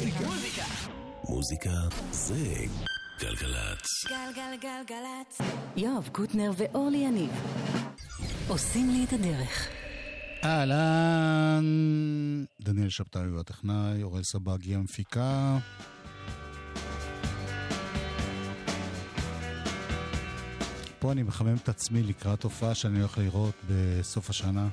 מוזיקה. מוזיקה זה גלגלצ. גלגלגלגלצ. יואב קוטנר ואורלי יניב עושים לי את הדרך. אהלן, דניאל שבתאי הוא הטכנאי, אוראל סבגי המפיקה. פה אני מחמם את עצמי לקראת הופעה שאני הולך לראות בסוף השנה.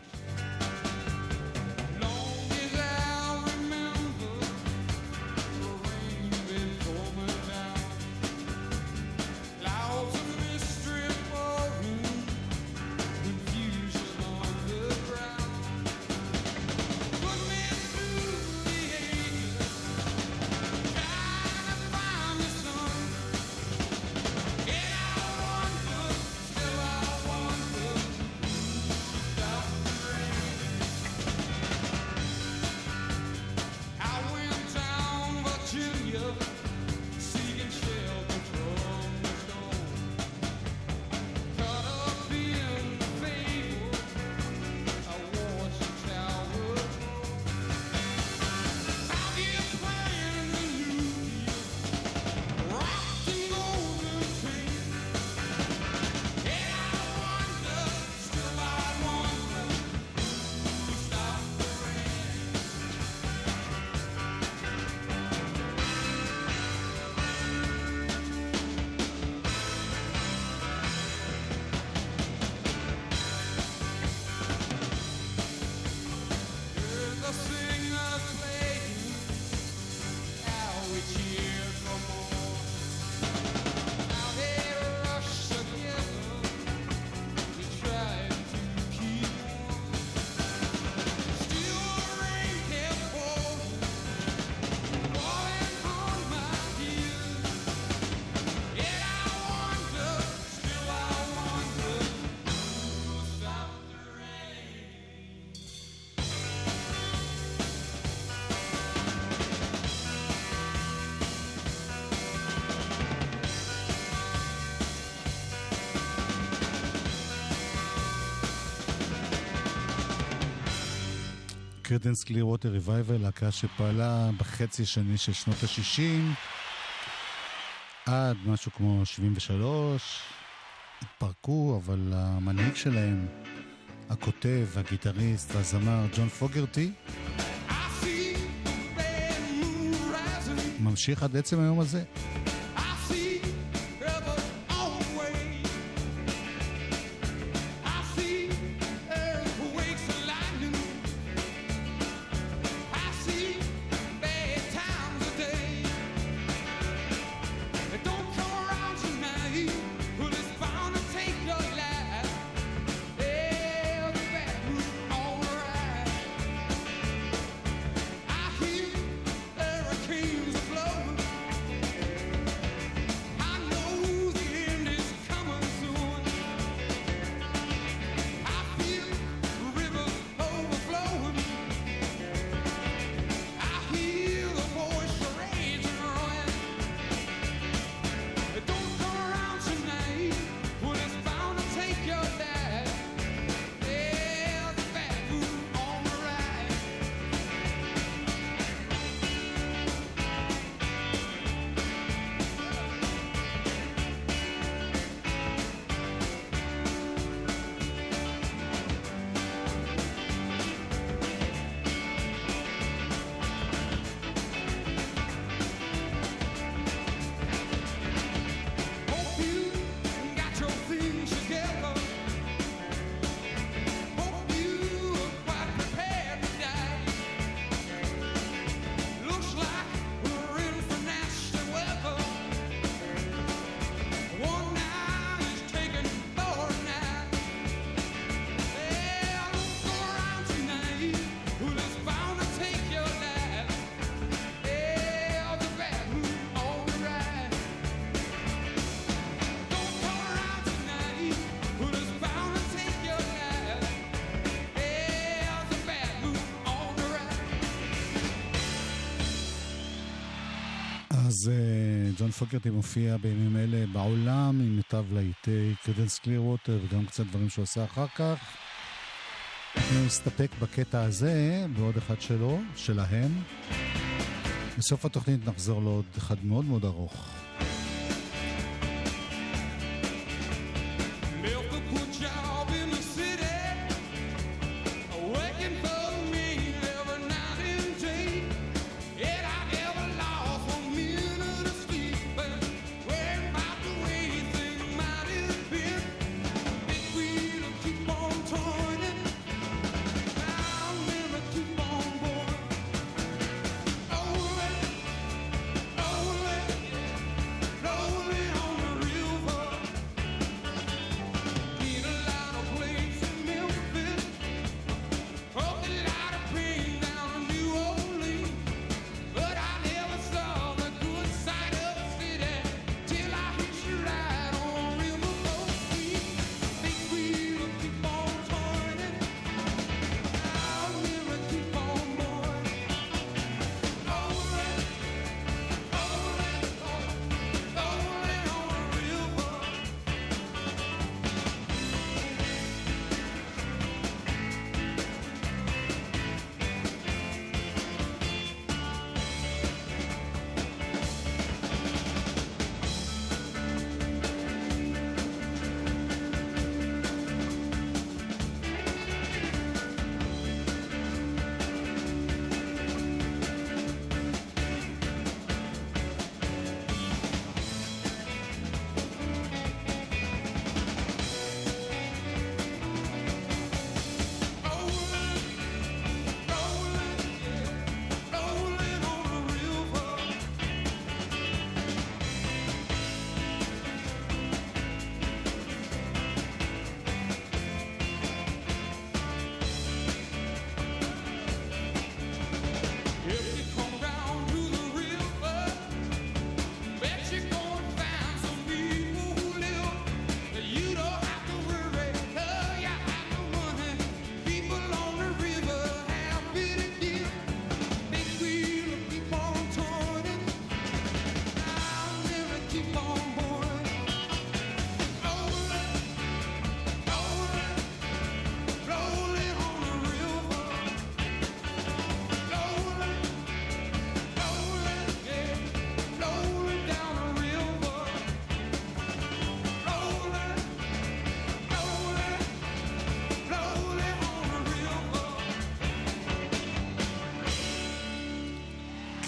Creedence Clearwater Revival, להקה שפעלה בחצי השני של שנות ה-60 עד משהו כמו 73, התפרקו, אבל המנהיג שלהם, הכותב, הגיטריסט והזמר ג'ון פוגרטי, ממשיך עד עצם היום הזה. ג'ון פוגרטי מופיע בימים אלה בעולם עם מיטב להיטי קרדנס קליר ווטר וגם קצת דברים שהוא עושה אחר כך. נסתפק בקטע הזה בעוד אחד שלו, שלהם. בסוף התוכנית נחזור לעוד אחד מאוד מאוד ארוך.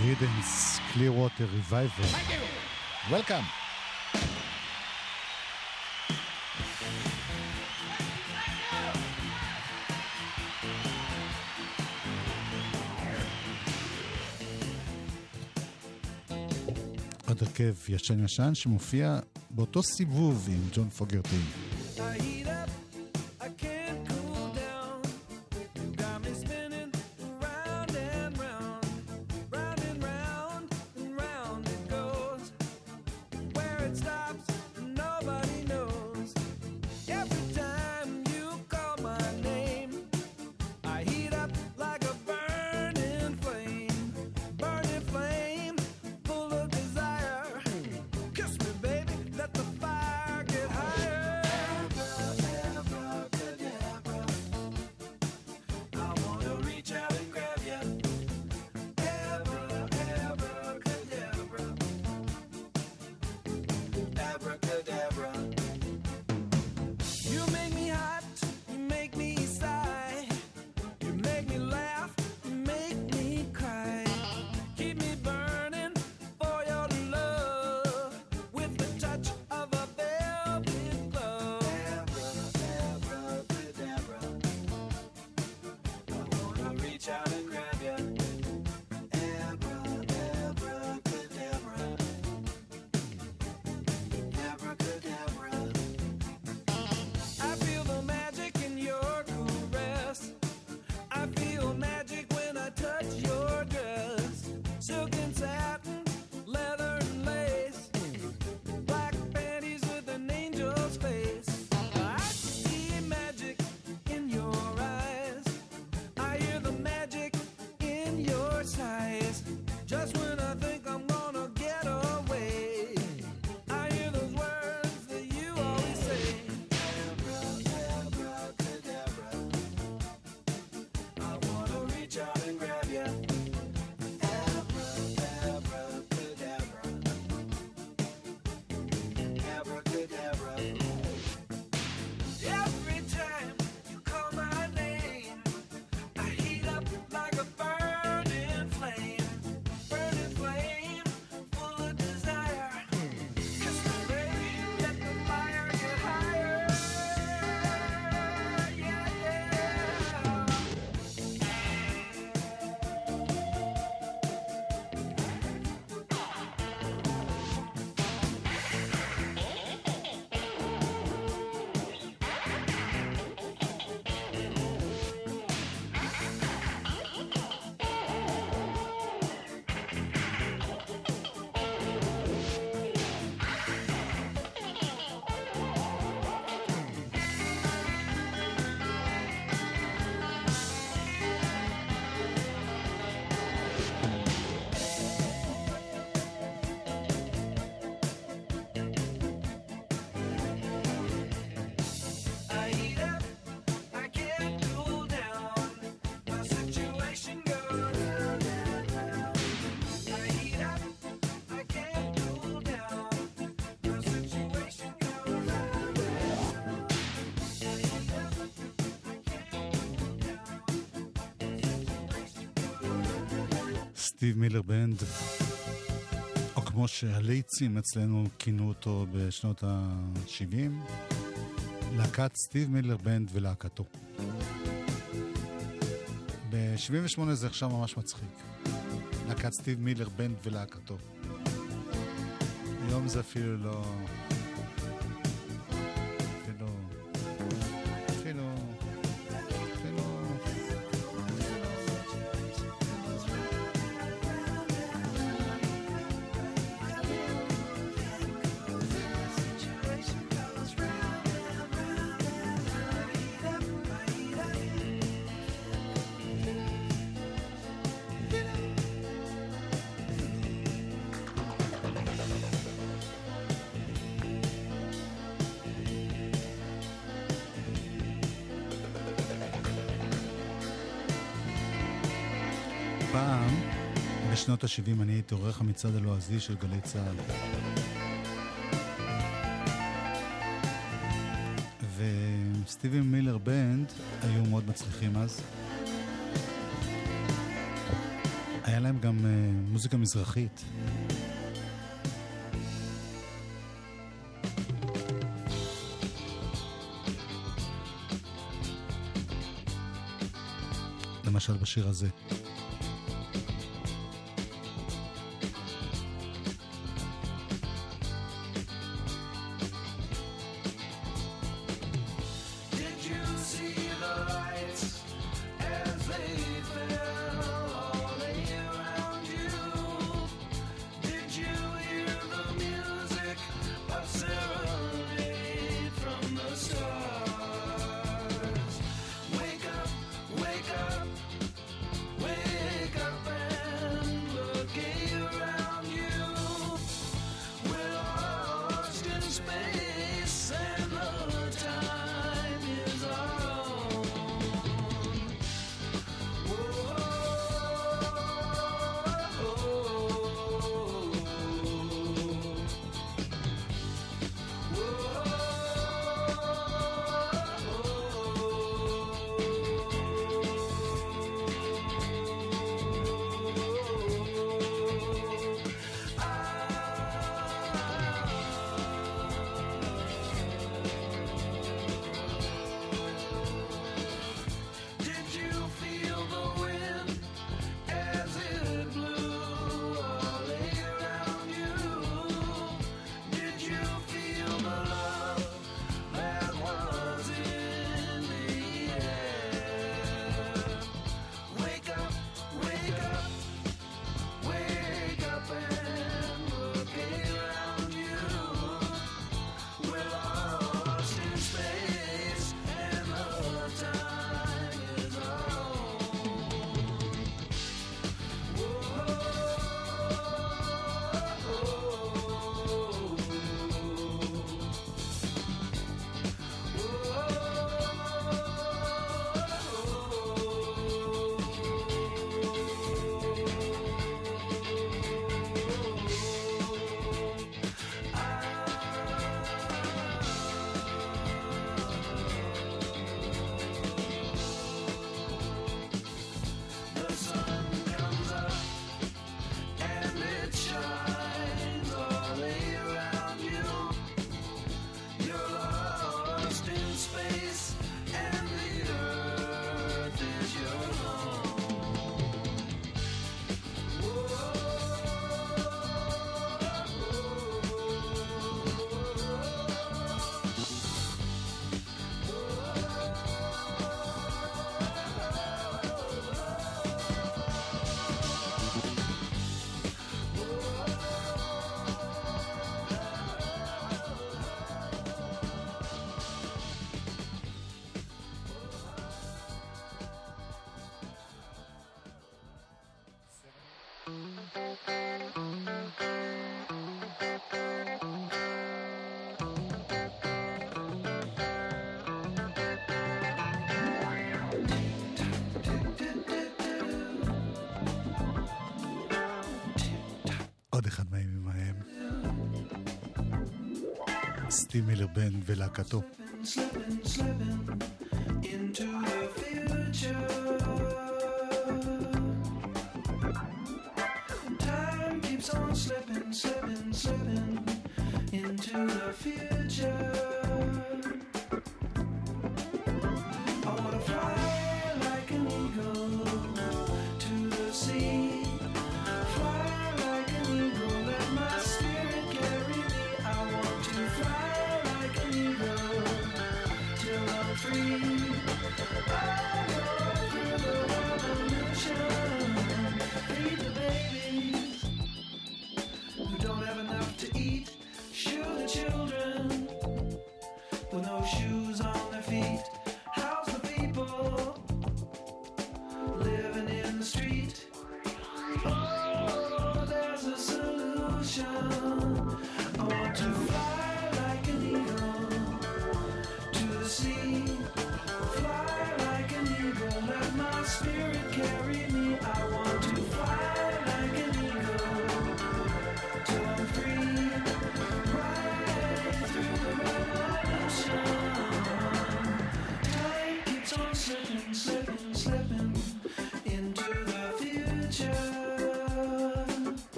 Creedence Clearwater Revival. Thank you. Welcome. עוד הרכב ישן ישן שמופיע באותו סיבוב עם ג'ון פוגרטין. Steve Miller Band, או כמו שהלייצים אצלנו כינו אותו בשנות ה-70, להקת Steve Miller Band ולהקתו. ב-78 זה עכשיו ממש מצחיק. להקת Steve Miller Band ולהקתו. היום זה אפילו לא... בשנות ה-70 אני הייתי עורך המצעד הלועזי של גלי צה"ל. וסטיבי מילר בנד היו מאוד מצליחים אז. היה להם גם uh, מוזיקה מזרחית. למשל בשיר הזה. מילר בן ולהקתו. Slipping, slipping into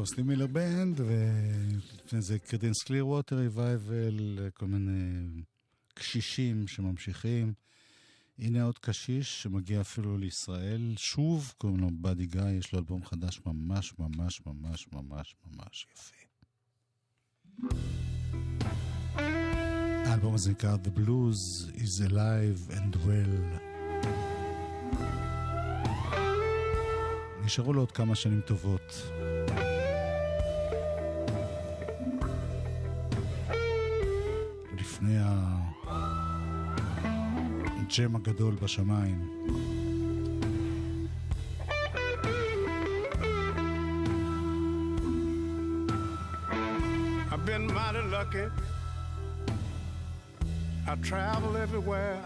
זהו, Steve Miller Band, ולפני זה Creedence Clearwater Revival, כל מיני קשישים שממשיכים. הנה עוד קשיש שמגיע אפילו לישראל, שוב, קוראים לו באדי גיא, יש לו אלבום חדש ממש ממש ממש ממש ממש יפה. האלבום הזה נקרא The Blues is Alive and Well. נשארו לו עוד כמה שנים טובות. לפני הג'ם הגדול בשמיים. I've been mighty lucky. I travel everywhere.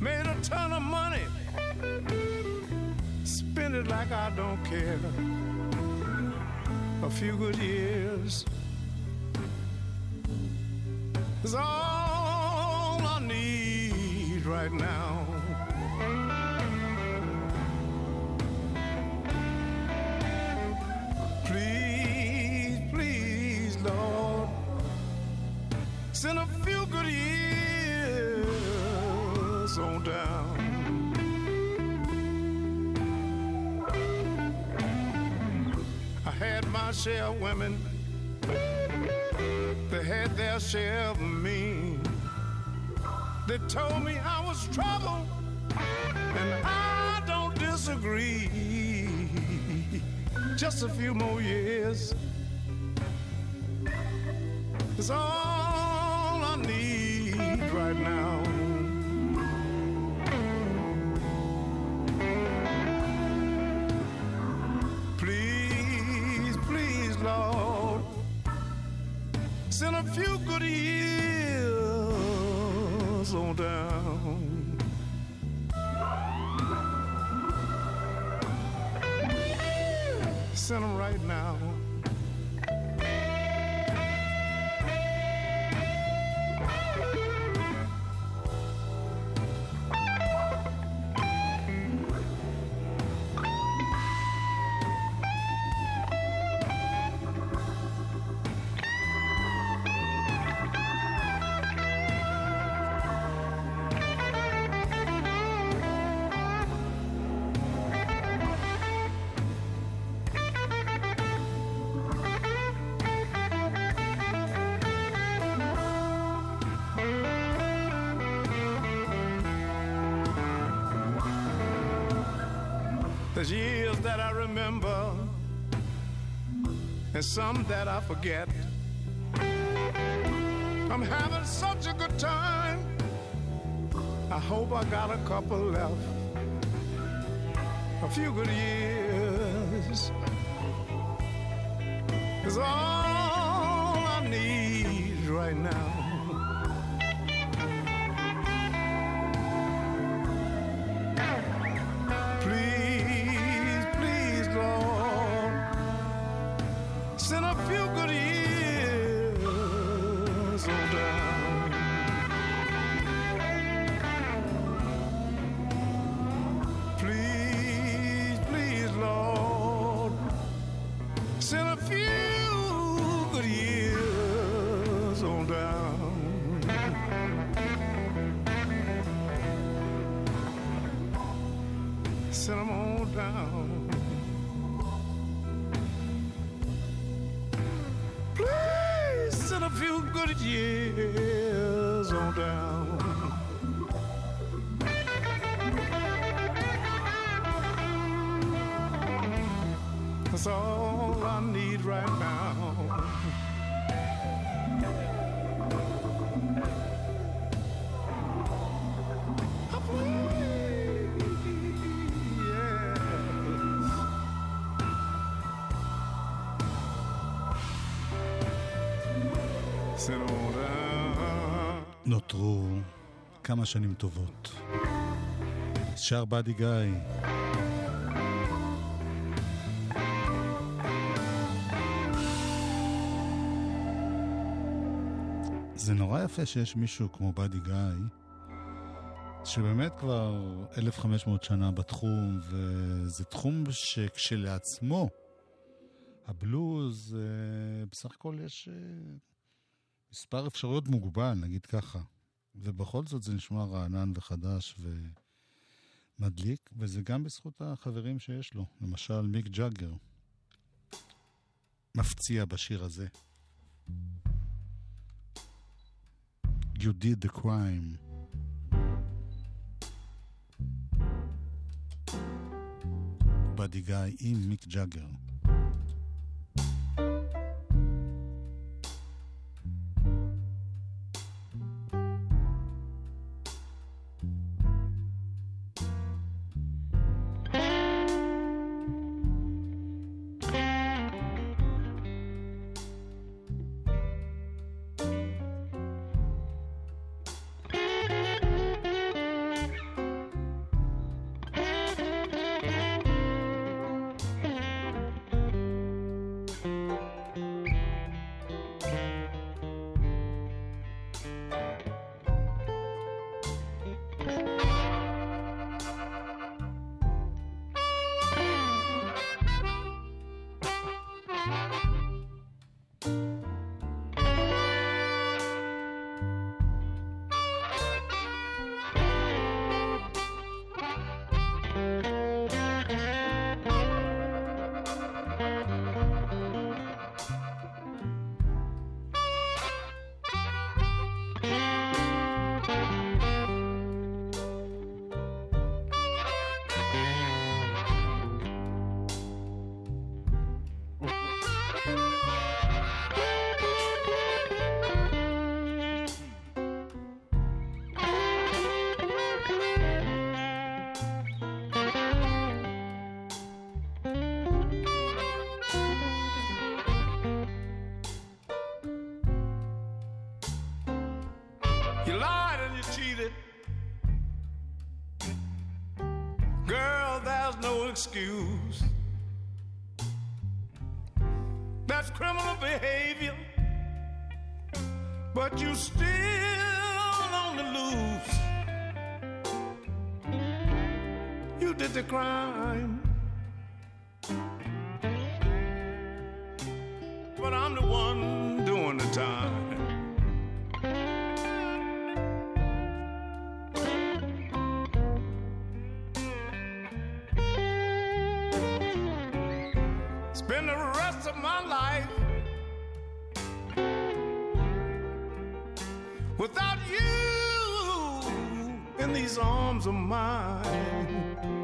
Made a ton of money. Spend it like I don't care. A few good years is all I need right now. Please, please, Lord, send a few good years on down. I had my share of women had their share of me. They told me I was trouble, and I don't disagree. Just a few more years is all I need right now. Years on down. Send them right now. Remember and some that I forget. I'm having such a good time. I hope I got a couple left. A few good years is all few good years on down. That's all I need right now. נותרו כמה שנים טובות. שר באדי גיא. זה נורא יפה שיש מישהו כמו באדי גיא, שבאמת כבר 1,500 שנה בתחום, וזה תחום שכשלעצמו, הבלוז, אה, בסך הכל יש אה, מספר אפשרויות מוגבל, נגיד ככה. ובכל זאת זה נשמע רענן וחדש ומדליק, וזה גם בזכות החברים שיש לו. למשל, מיק ג'אגר. מפציע בשיר הזה. You did the crime. באדי גיא עם מיק ג'אגר. Excuse. That's criminal behavior. But you still on the loose. You did the crime. Without you in these arms of mine.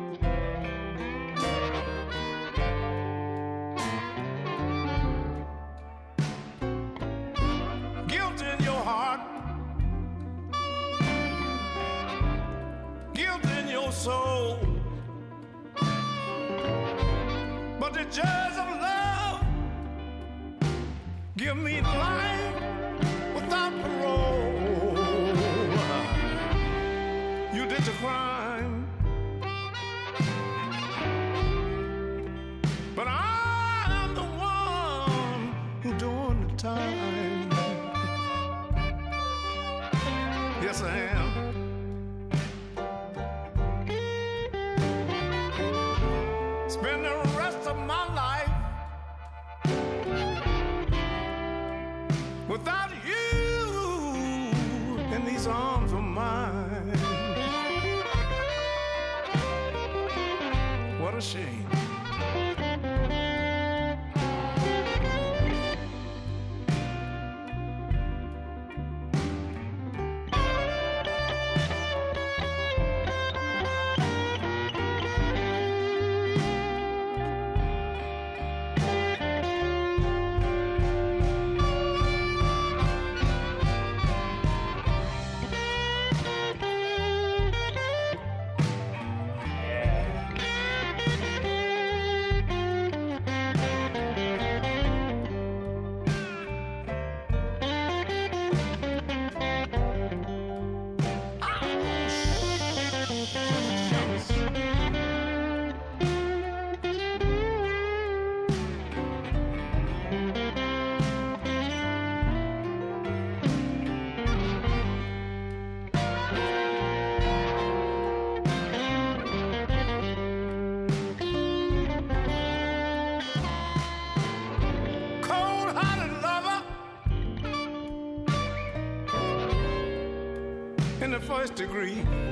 Degree.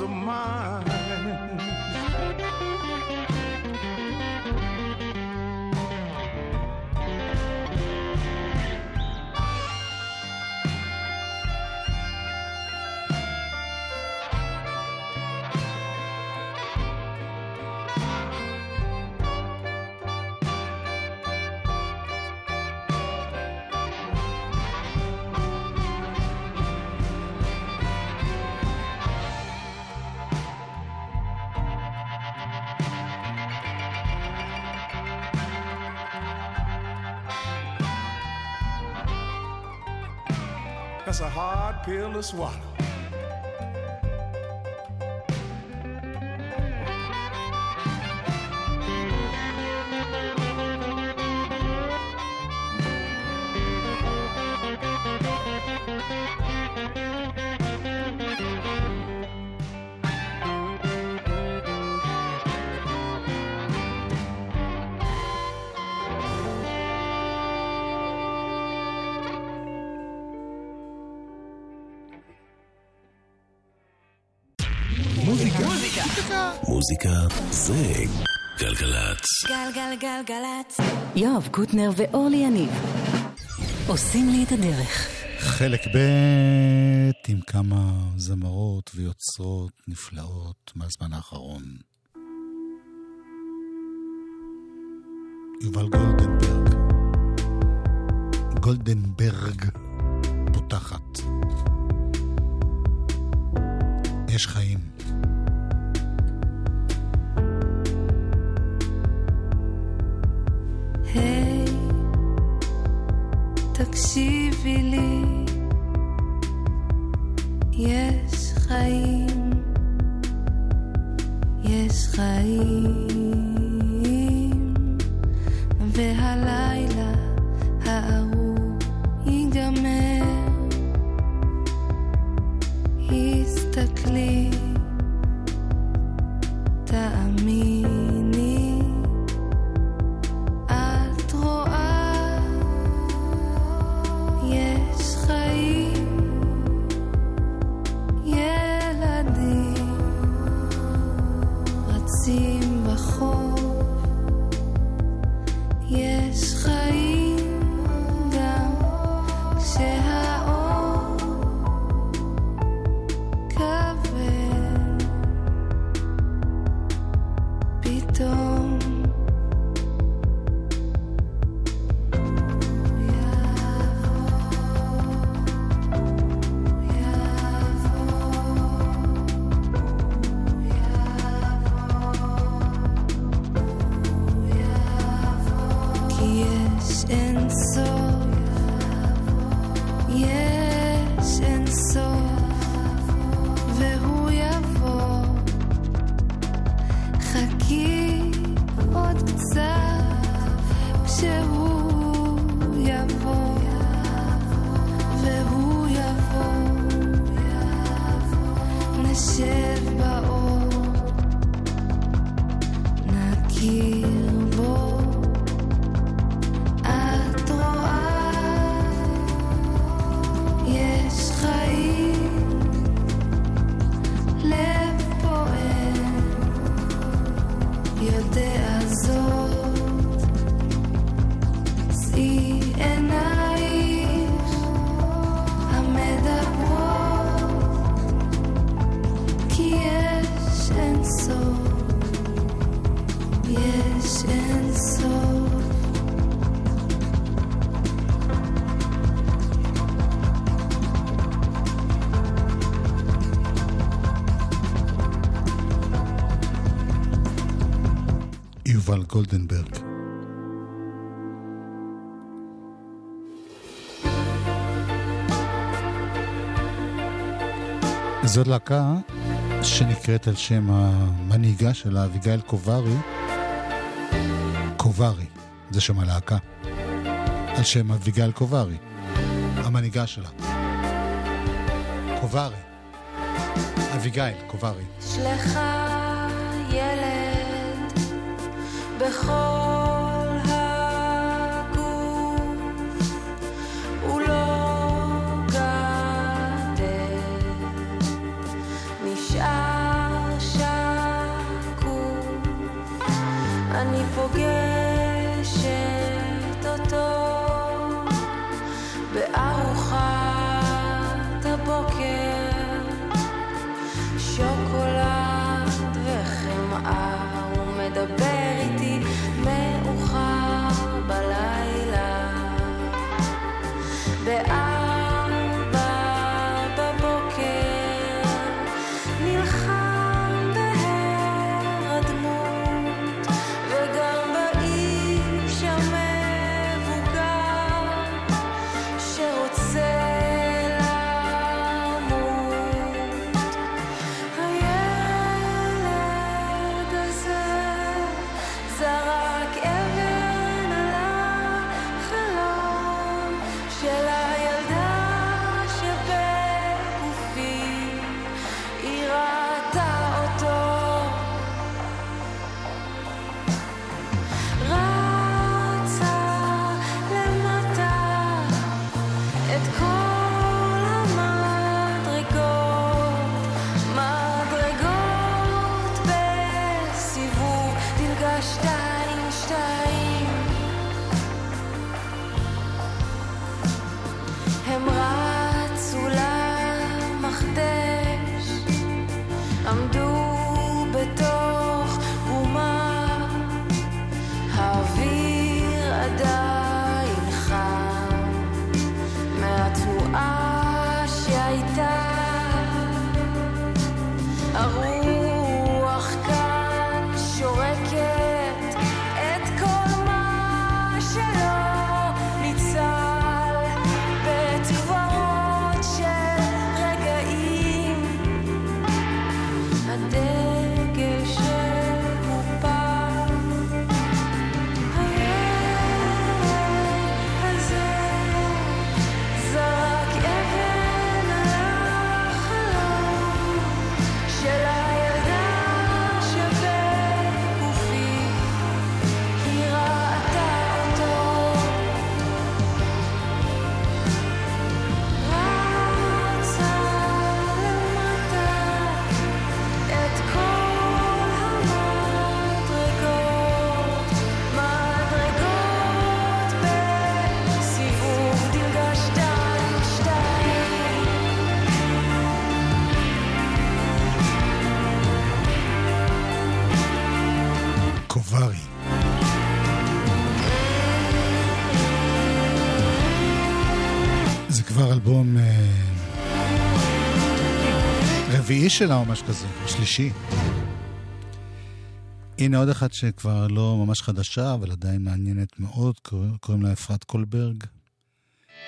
Of mine. Pill to swallow. מוזיקה זה גלגלצ. גלגלגלגלצ. יואב קוטנר ואורלי יניב עושים לי את הדרך. חלק ב' עם כמה זמרות ויוצרות נפלאות מהזמן האחרון. יובל גולדנברג. גולדנברג פותחת. יש חיים. תקשיבי לי, יש חיים, יש חיים, והלילה הארור ייגמר. הסתכלי, גולדנברג. זו להקה שנקראת על שם המנהיגה שלה, אביגיל קוברי. קוברי, זה שם הלהקה. על שם אביגיל קוברי, המנהיגה שלה. קוברי. אביגיל קוברי. שלחה בכל I'm do but רביעי שלה או משהו כזה, שלישי. הנה עוד אחת שכבר לא ממש חדשה, אבל עדיין מעניינת מאוד, קוראים לה אפרת קולברג.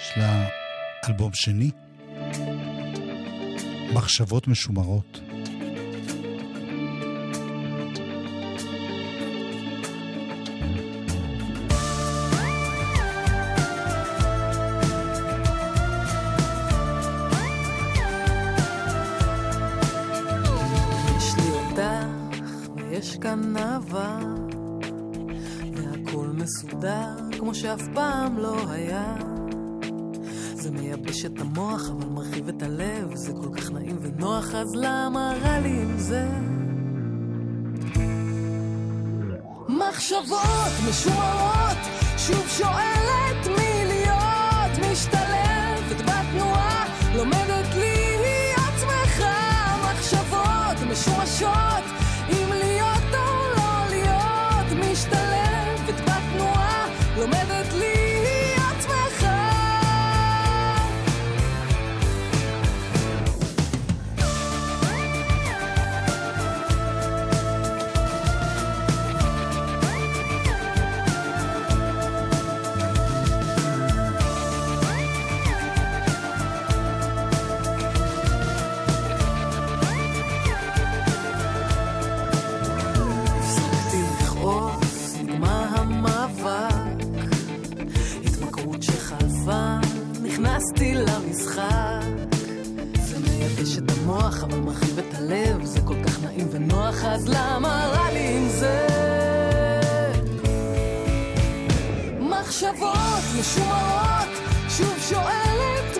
יש לה אלבום שני, מחשבות משומרות. מסודר כמו שאף פעם לא היה. זה מייבש את המוח אבל מרחיב את הלב. זה כל כך נעים ונוח אז למה רע לי עם זה? מחשבות משומרות שוב שואלת מי להיות משתלבת בתנועה לומדת להיות שמחה מחשבות משומשות הלב. זה כל כך נעים ונוח, אז למה רע לי עם זה? מחשבות משומרות, שוב שואלת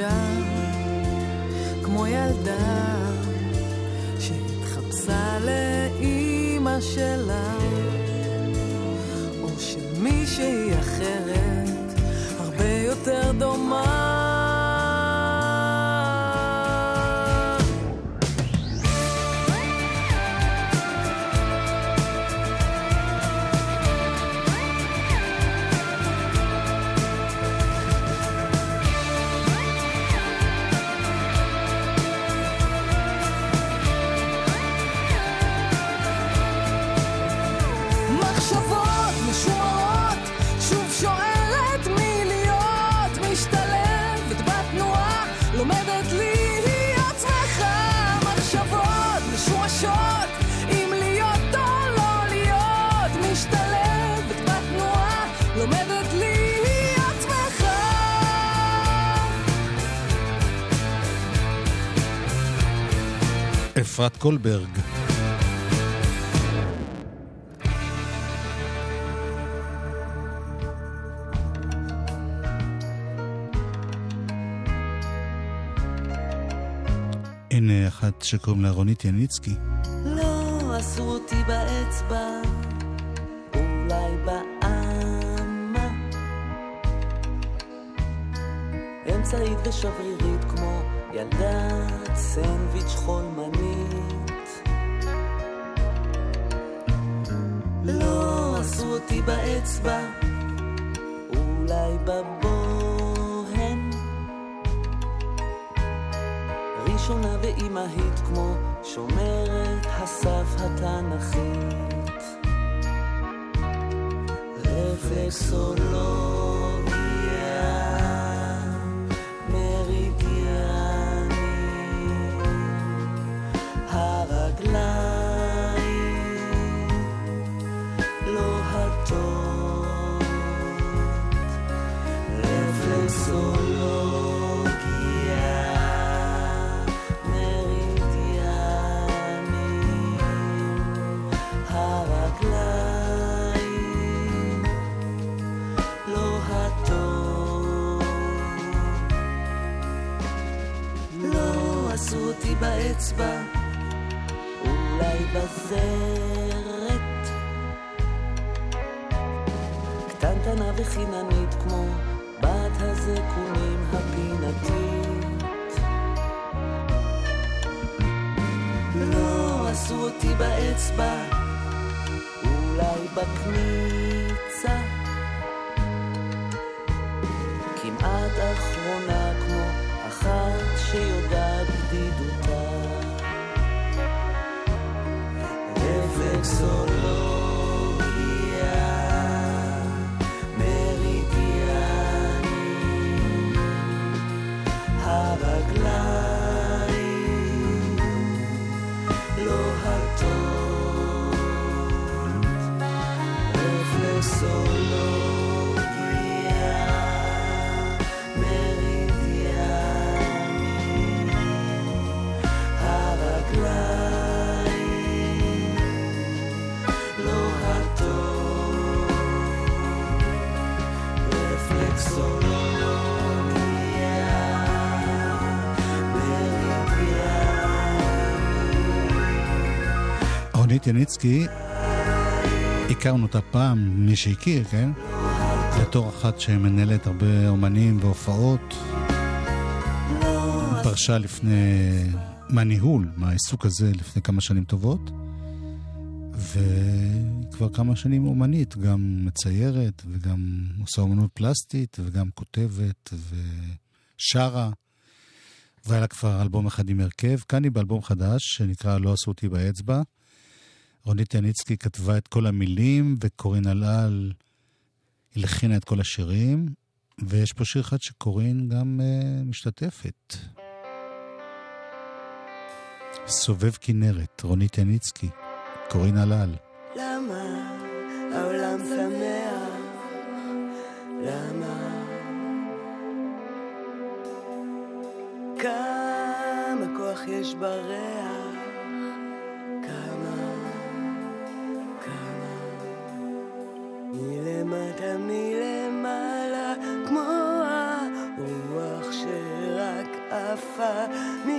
מרגישה כמו ילדה שהתחפשה לאימא שלה או של מישהי אחרת אפרת קולברג. הנה אחת שקוראים לה רונית יניצקי. לא עשו אותי באצבע, אולי באמה. אמצעית ושברירית כמו ילדת באצבע, אולי בבוהן. ראשונה ואימהית כמו שומרת הסף התנ"כית. רפלקסולוגיה באצבע, אולי בזרת. קטנטנה וחיננית כמו בת הזקונים הפינתית. לא עשו אותי באצבע, אולי בקניצה. רונית יניצקי, הכרנו אותה פעם, מי שהכיר, כן? בתור אחת שמנהלת הרבה אומנים והופעות. פרשה לפני, מהניהול, מהעיסוק הזה, לפני כמה שנים טובות. וכבר כמה שנים אומנית, גם מציירת וגם עושה אומנות פלסטית וגם כותבת ושרה. והיה לה כבר אלבום אחד עם הרכב. כאן היא באלבום חדש שנקרא לא עשו אותי באצבע. רונית יניצקי כתבה את כל המילים וקורין אלעל הלחינה את כל השירים. ויש פה שיר אחד שקורין גם uh, משתתפת. סובב כנרת, רונית יניצקי, קורין אלעל. למה העולם שמח? למה? כמה כוח יש בריח? fire.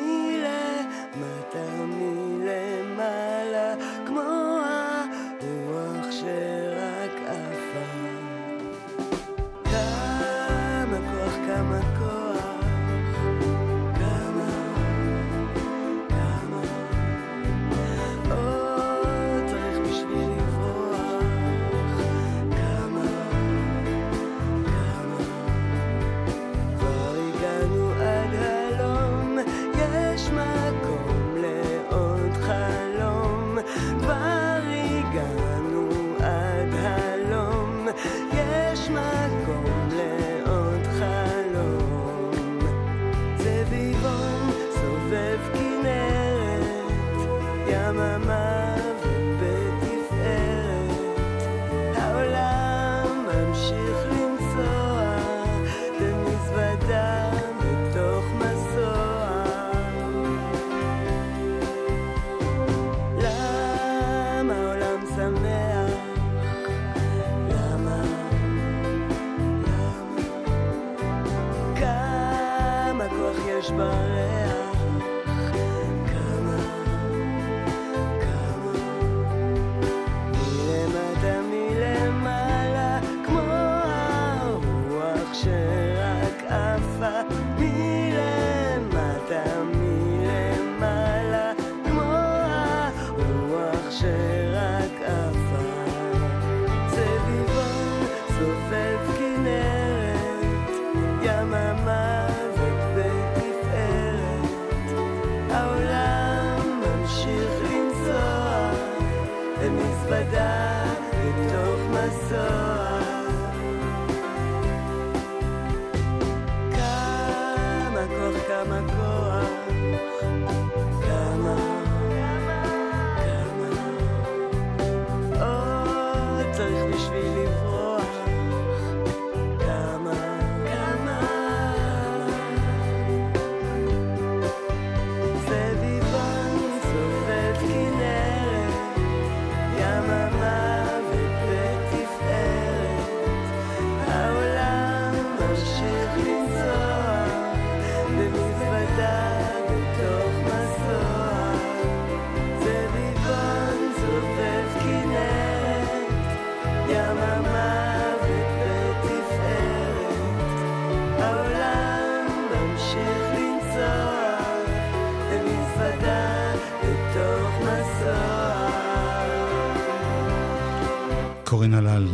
קורין הלל.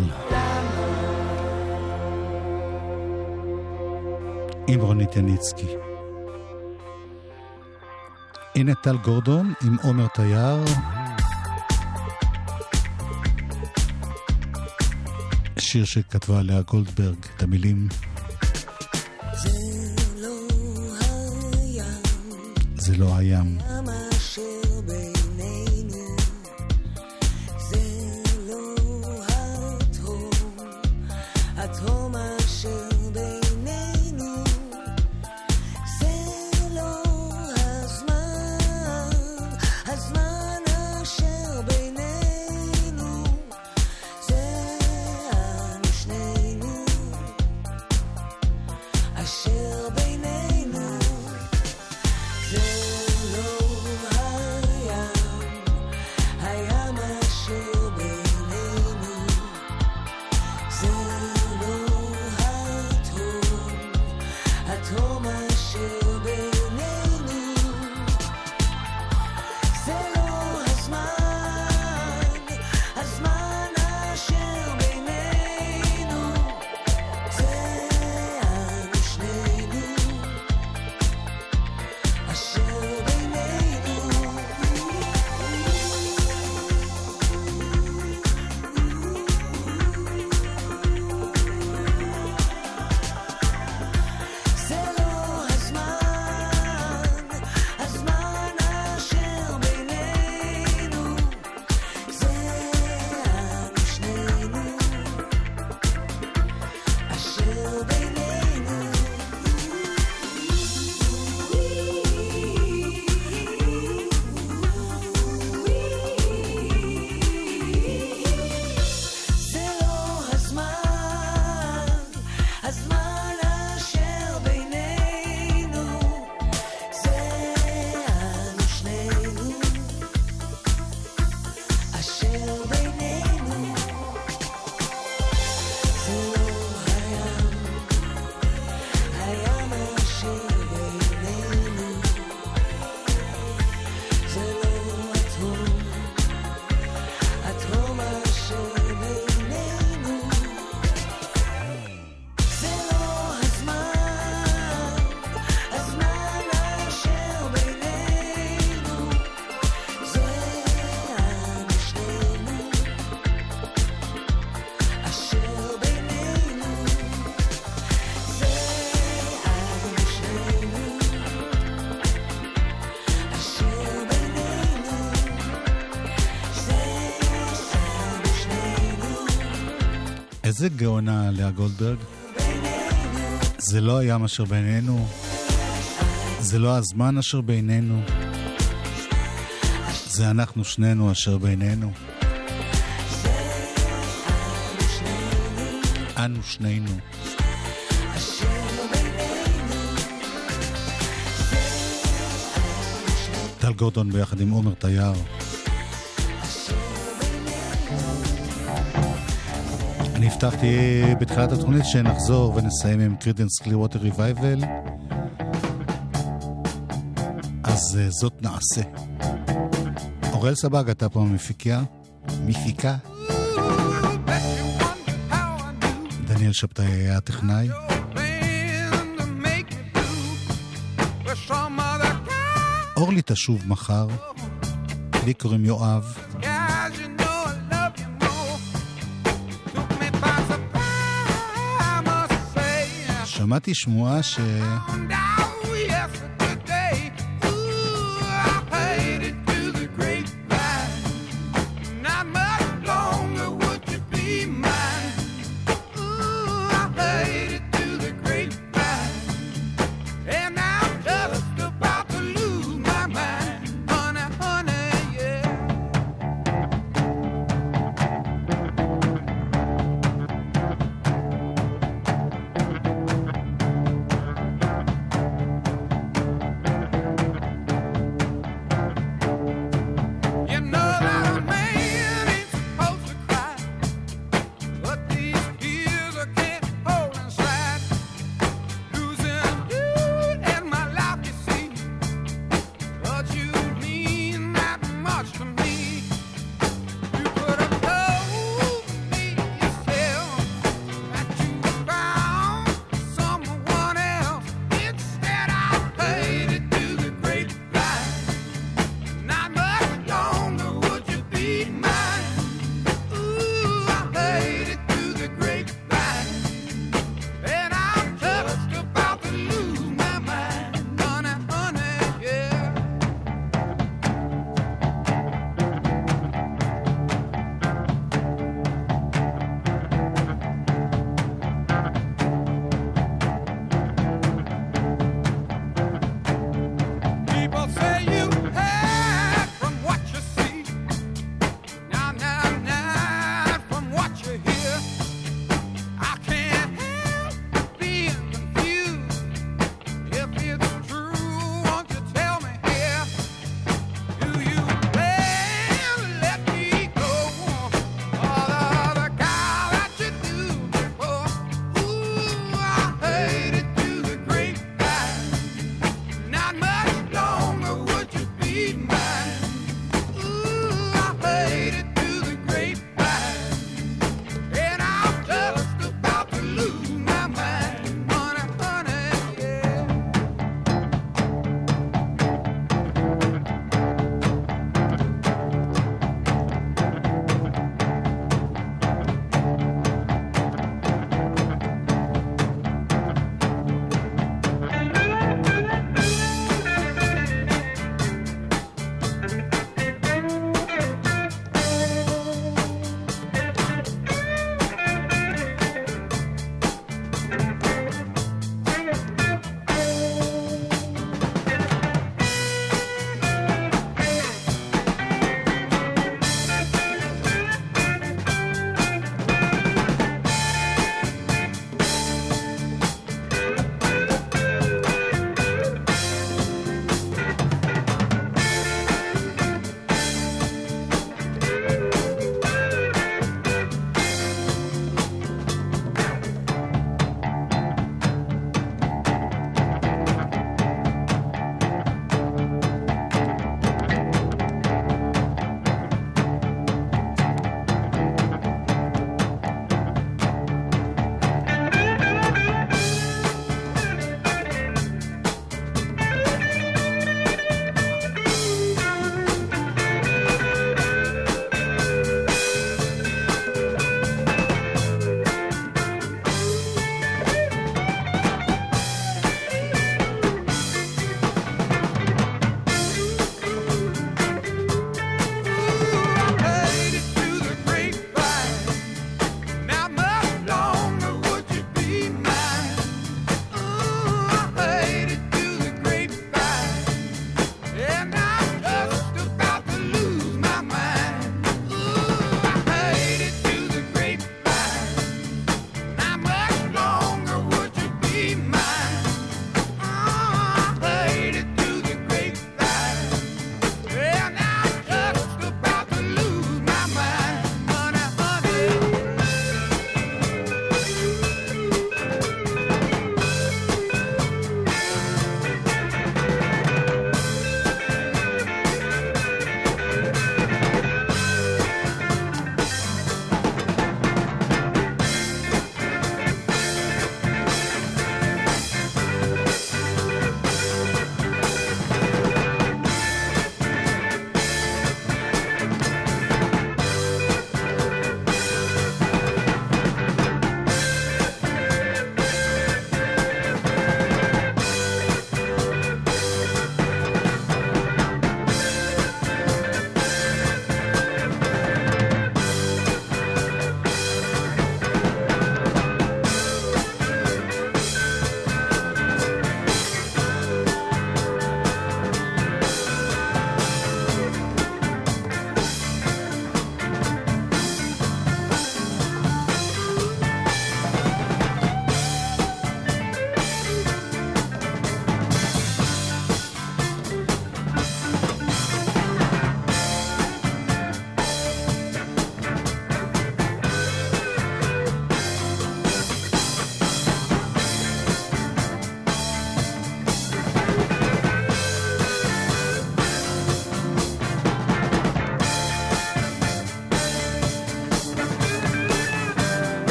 עם רונית יניצקי. הנה טל גורדון עם עומר תייר. שיר שכתבה לאה גולדברג, את המילים. זה לא הים. התהום איזה גאונה לאה גולדברג. זה לא הים אשר בינינו, זה לא הזמן אשר בינינו, זה אנחנו שנינו אשר בינינו. אנו שנינו. טל גורדון ביחד עם עומר תייר. אני הבטחתי בתחילת התוכנית שנחזור ונסיים עם Creedence Clearwater Revival. אז אה, זאת נעשה. אוראל סבג, הייתה פה המפיקה. מפיקה. דניאל שבתאי היה הטכנאי. אורלי תשוב מחר. לי קוראים יואב. שמעתי שמועה ש...